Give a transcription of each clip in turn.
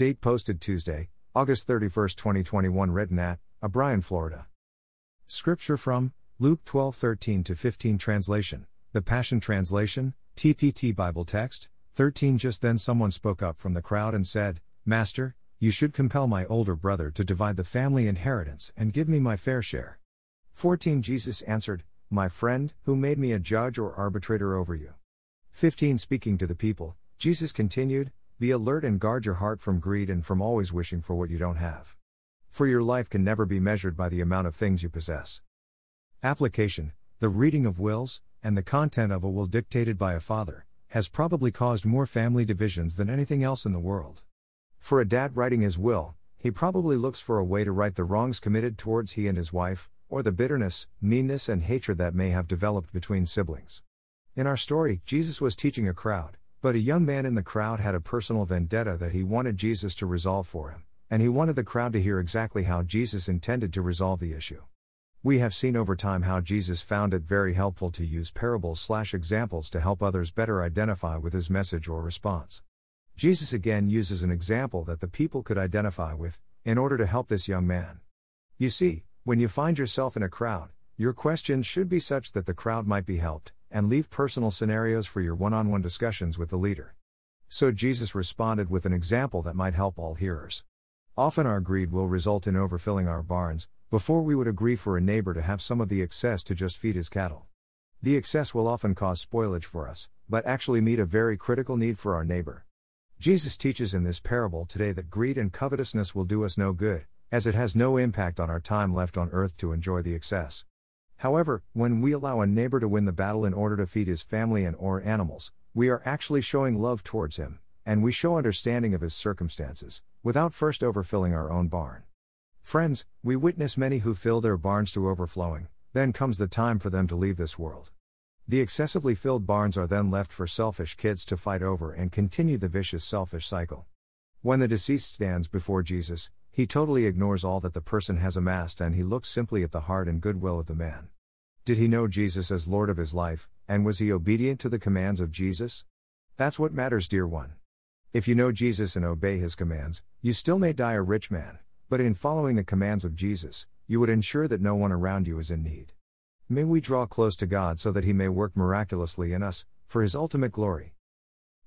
Date posted Tuesday, August 31, 2021. Written at O'Brien, Florida. Scripture from Luke 12 13 15 Translation, the Passion Translation, TPT Bible Text, 13 Just then someone spoke up from the crowd and said, Master, you should compel my older brother to divide the family inheritance and give me my fair share. 14 Jesus answered, My friend, who made me a judge or arbitrator over you? 15 Speaking to the people, Jesus continued, Be alert and guard your heart from greed and from always wishing for what you don't have. For your life can never be measured by the amount of things you possess. Application The reading of wills, and the content of a will dictated by a father, has probably caused more family divisions than anything else in the world. For a dad writing his will, he probably looks for a way to right the wrongs committed towards he and his wife, or the bitterness, meanness, and hatred that may have developed between siblings. In our story, Jesus was teaching a crowd, but a young man in the crowd had a personal vendetta that he wanted Jesus to resolve for him, and he wanted the crowd to hear exactly how Jesus intended to resolve the issue. We have seen over time how Jesus found it very helpful to use parables slash examples to help others better identify with his message or response. Jesus again uses an example that the people could identify with, in order to help this young man. You see, when you find yourself in a crowd, your questions should be such that the crowd might be helped, and leave personal scenarios for your one on one discussions with the leader. So Jesus responded with an example that might help all hearers. Often our greed will result in overfilling our barns, before we would agree for a neighbor to have some of the excess to just feed his cattle. The excess will often cause spoilage for us, but actually meet a very critical need for our neighbor. Jesus teaches in this parable today that greed and covetousness will do us no good, as it has no impact on our time left on earth to enjoy the excess. However, when we allow a neighbor to win the battle in order to feed his family and or animals, we are actually showing love towards him, and we show understanding of his circumstances, without first overfilling our own barn. Friends, we witness many who fill their barns to overflowing, then comes the time for them to leave this world. The excessively filled barns are then left for selfish kids to fight over and continue the vicious selfish cycle. When the deceased stands before Jesus, he totally ignores all that the person has amassed and he looks simply at the heart and goodwill of the man. Did he know Jesus as Lord of his life, and was he obedient to the commands of Jesus? That's what matters, dear one. If you know Jesus and obey his commands, you still may die a rich man, but in following the commands of Jesus, you would ensure that no one around you is in need. May we draw close to God so that He may work miraculously in us, for His ultimate glory.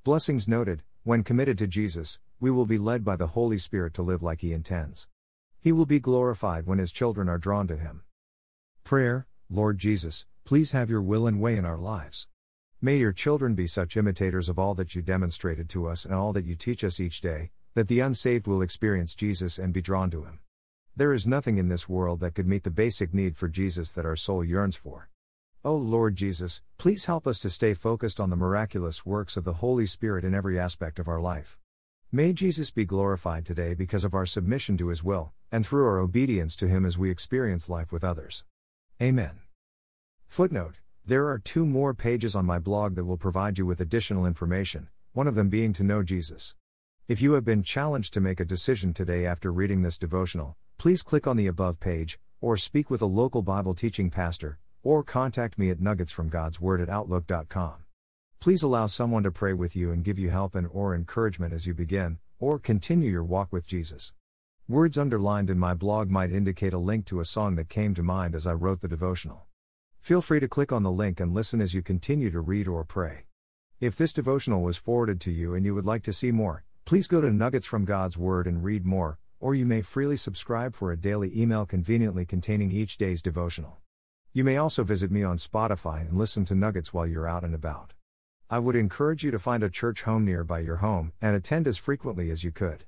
Blessings noted, when committed to Jesus, we will be led by the Holy Spirit to live like He intends. He will be glorified when His children are drawn to Him. Prayer Lord Jesus, please have your will and way in our lives. May your children be such imitators of all that you demonstrated to us and all that you teach us each day, that the unsaved will experience Jesus and be drawn to him. There is nothing in this world that could meet the basic need for Jesus that our soul yearns for. Oh Lord Jesus, please help us to stay focused on the miraculous works of the Holy Spirit in every aspect of our life. May Jesus be glorified today because of our submission to His will, and through our obedience to Him as we experience life with others. Amen. Footnote There are two more pages on my blog that will provide you with additional information, one of them being to know Jesus. If you have been challenged to make a decision today after reading this devotional, please click on the above page, or speak with a local Bible teaching pastor, or contact me at nuggetsfromgodsword at outlook.com. Please allow someone to pray with you and give you help and or encouragement as you begin or continue your walk with Jesus. Words underlined in my blog might indicate a link to a song that came to mind as I wrote the devotional. Feel free to click on the link and listen as you continue to read or pray. If this devotional was forwarded to you and you would like to see more, Please go to Nuggets from God's Word and read more, or you may freely subscribe for a daily email conveniently containing each day's devotional. You may also visit me on Spotify and listen to Nuggets while you're out and about. I would encourage you to find a church home nearby your home and attend as frequently as you could.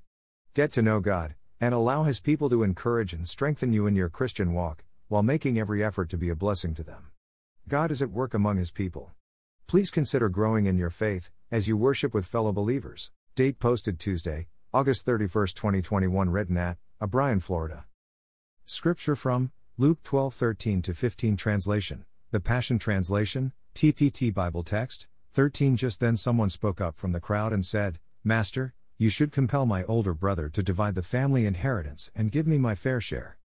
Get to know God, and allow His people to encourage and strengthen you in your Christian walk, while making every effort to be a blessing to them. God is at work among His people. Please consider growing in your faith, as you worship with fellow believers. Date posted Tuesday, August 31, 2021. Written at O'Brien, Florida. Scripture from Luke 12 13 15 Translation, the Passion Translation, TPT Bible Text, 13 Just then someone spoke up from the crowd and said, Master, you should compel my older brother to divide the family inheritance and give me my fair share.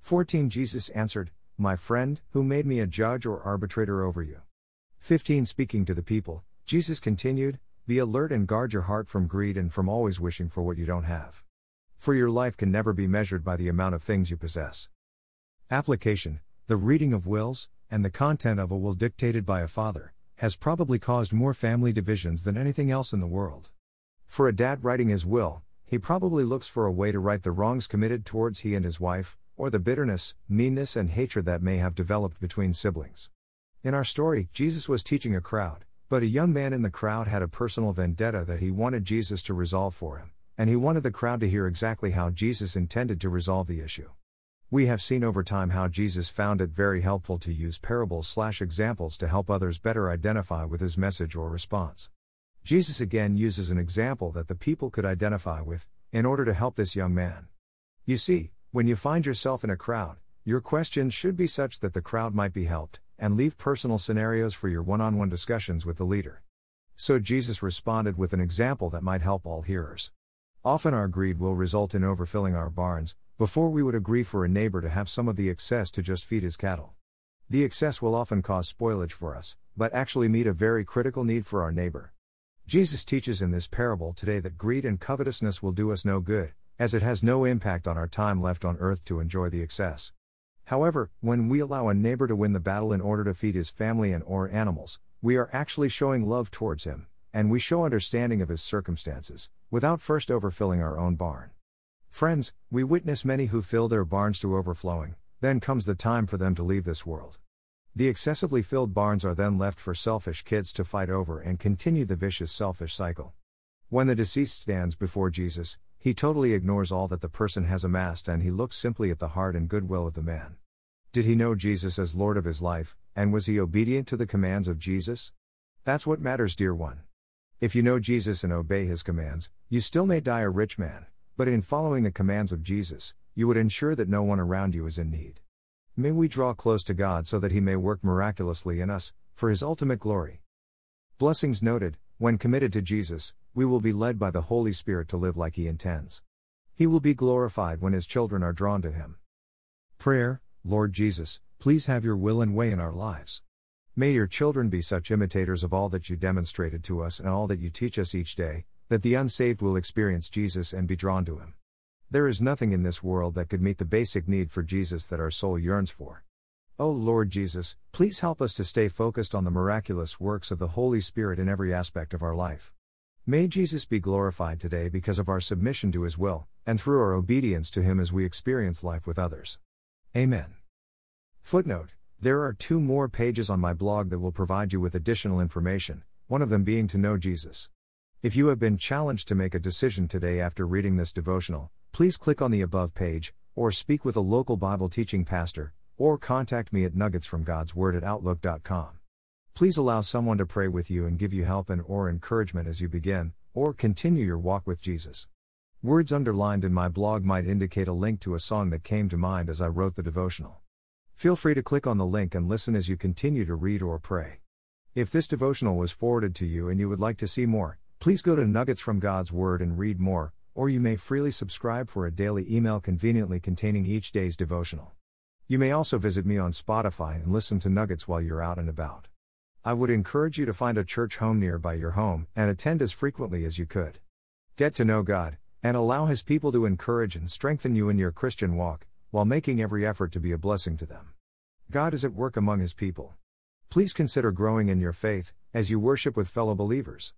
14 Jesus answered, My friend, who made me a judge or arbitrator over you? 15 Speaking to the people, Jesus continued, be alert and guard your heart from greed and from always wishing for what you don't have. For your life can never be measured by the amount of things you possess. Application The reading of wills, and the content of a will dictated by a father, has probably caused more family divisions than anything else in the world. For a dad writing his will, he probably looks for a way to right the wrongs committed towards he and his wife, or the bitterness, meanness, and hatred that may have developed between siblings. In our story, Jesus was teaching a crowd, but a young man in the crowd had a personal vendetta that he wanted Jesus to resolve for him, and he wanted the crowd to hear exactly how Jesus intended to resolve the issue. We have seen over time how Jesus found it very helpful to use parables slash examples to help others better identify with his message or response. Jesus again uses an example that the people could identify with, in order to help this young man. You see, when you find yourself in a crowd, your questions should be such that the crowd might be helped, and leave personal scenarios for your one on one discussions with the leader. So Jesus responded with an example that might help all hearers. Often our greed will result in overfilling our barns, before we would agree for a neighbor to have some of the excess to just feed his cattle. The excess will often cause spoilage for us, but actually meet a very critical need for our neighbor. Jesus teaches in this parable today that greed and covetousness will do us no good, as it has no impact on our time left on earth to enjoy the excess. However, when we allow a neighbor to win the battle in order to feed his family and or animals, we are actually showing love towards him, and we show understanding of his circumstances, without first overfilling our own barn. Friends, we witness many who fill their barns to overflowing, then comes the time for them to leave this world. The excessively filled barns are then left for selfish kids to fight over and continue the vicious selfish cycle. When the deceased stands before Jesus, he totally ignores all that the person has amassed and he looks simply at the heart and goodwill of the man. Did he know Jesus as Lord of his life, and was he obedient to the commands of Jesus? That's what matters, dear one. If you know Jesus and obey his commands, you still may die a rich man, but in following the commands of Jesus, you would ensure that no one around you is in need. May we draw close to God so that he may work miraculously in us, for his ultimate glory. Blessings noted, when committed to Jesus, we will be led by the Holy Spirit to live like He intends. He will be glorified when His children are drawn to Him. Prayer Lord Jesus, please have your will and way in our lives. May your children be such imitators of all that you demonstrated to us and all that you teach us each day, that the unsaved will experience Jesus and be drawn to Him. There is nothing in this world that could meet the basic need for Jesus that our soul yearns for. O oh Lord Jesus, please help us to stay focused on the miraculous works of the Holy Spirit in every aspect of our life. May Jesus be glorified today because of our submission to His will, and through our obedience to Him as we experience life with others. Amen. Footnote There are two more pages on my blog that will provide you with additional information, one of them being to know Jesus. If you have been challenged to make a decision today after reading this devotional, please click on the above page, or speak with a local Bible teaching pastor, or contact me at nuggetsfromgodsword at outlook.com. Please allow someone to pray with you and give you help and or encouragement as you begin or continue your walk with Jesus. Words underlined in my blog might indicate a link to a song that came to mind as I wrote the devotional. Feel free to click on the link and listen as you continue to read or pray. If this devotional was forwarded to you and you would like to see more, please go to Nuggets from God's Word and read more, or you may freely subscribe for a daily email conveniently containing each day's devotional. You may also visit me on Spotify and listen to Nuggets while you're out and about. I would encourage you to find a church home nearby your home and attend as frequently as you could. Get to know God, and allow His people to encourage and strengthen you in your Christian walk, while making every effort to be a blessing to them. God is at work among His people. Please consider growing in your faith, as you worship with fellow believers.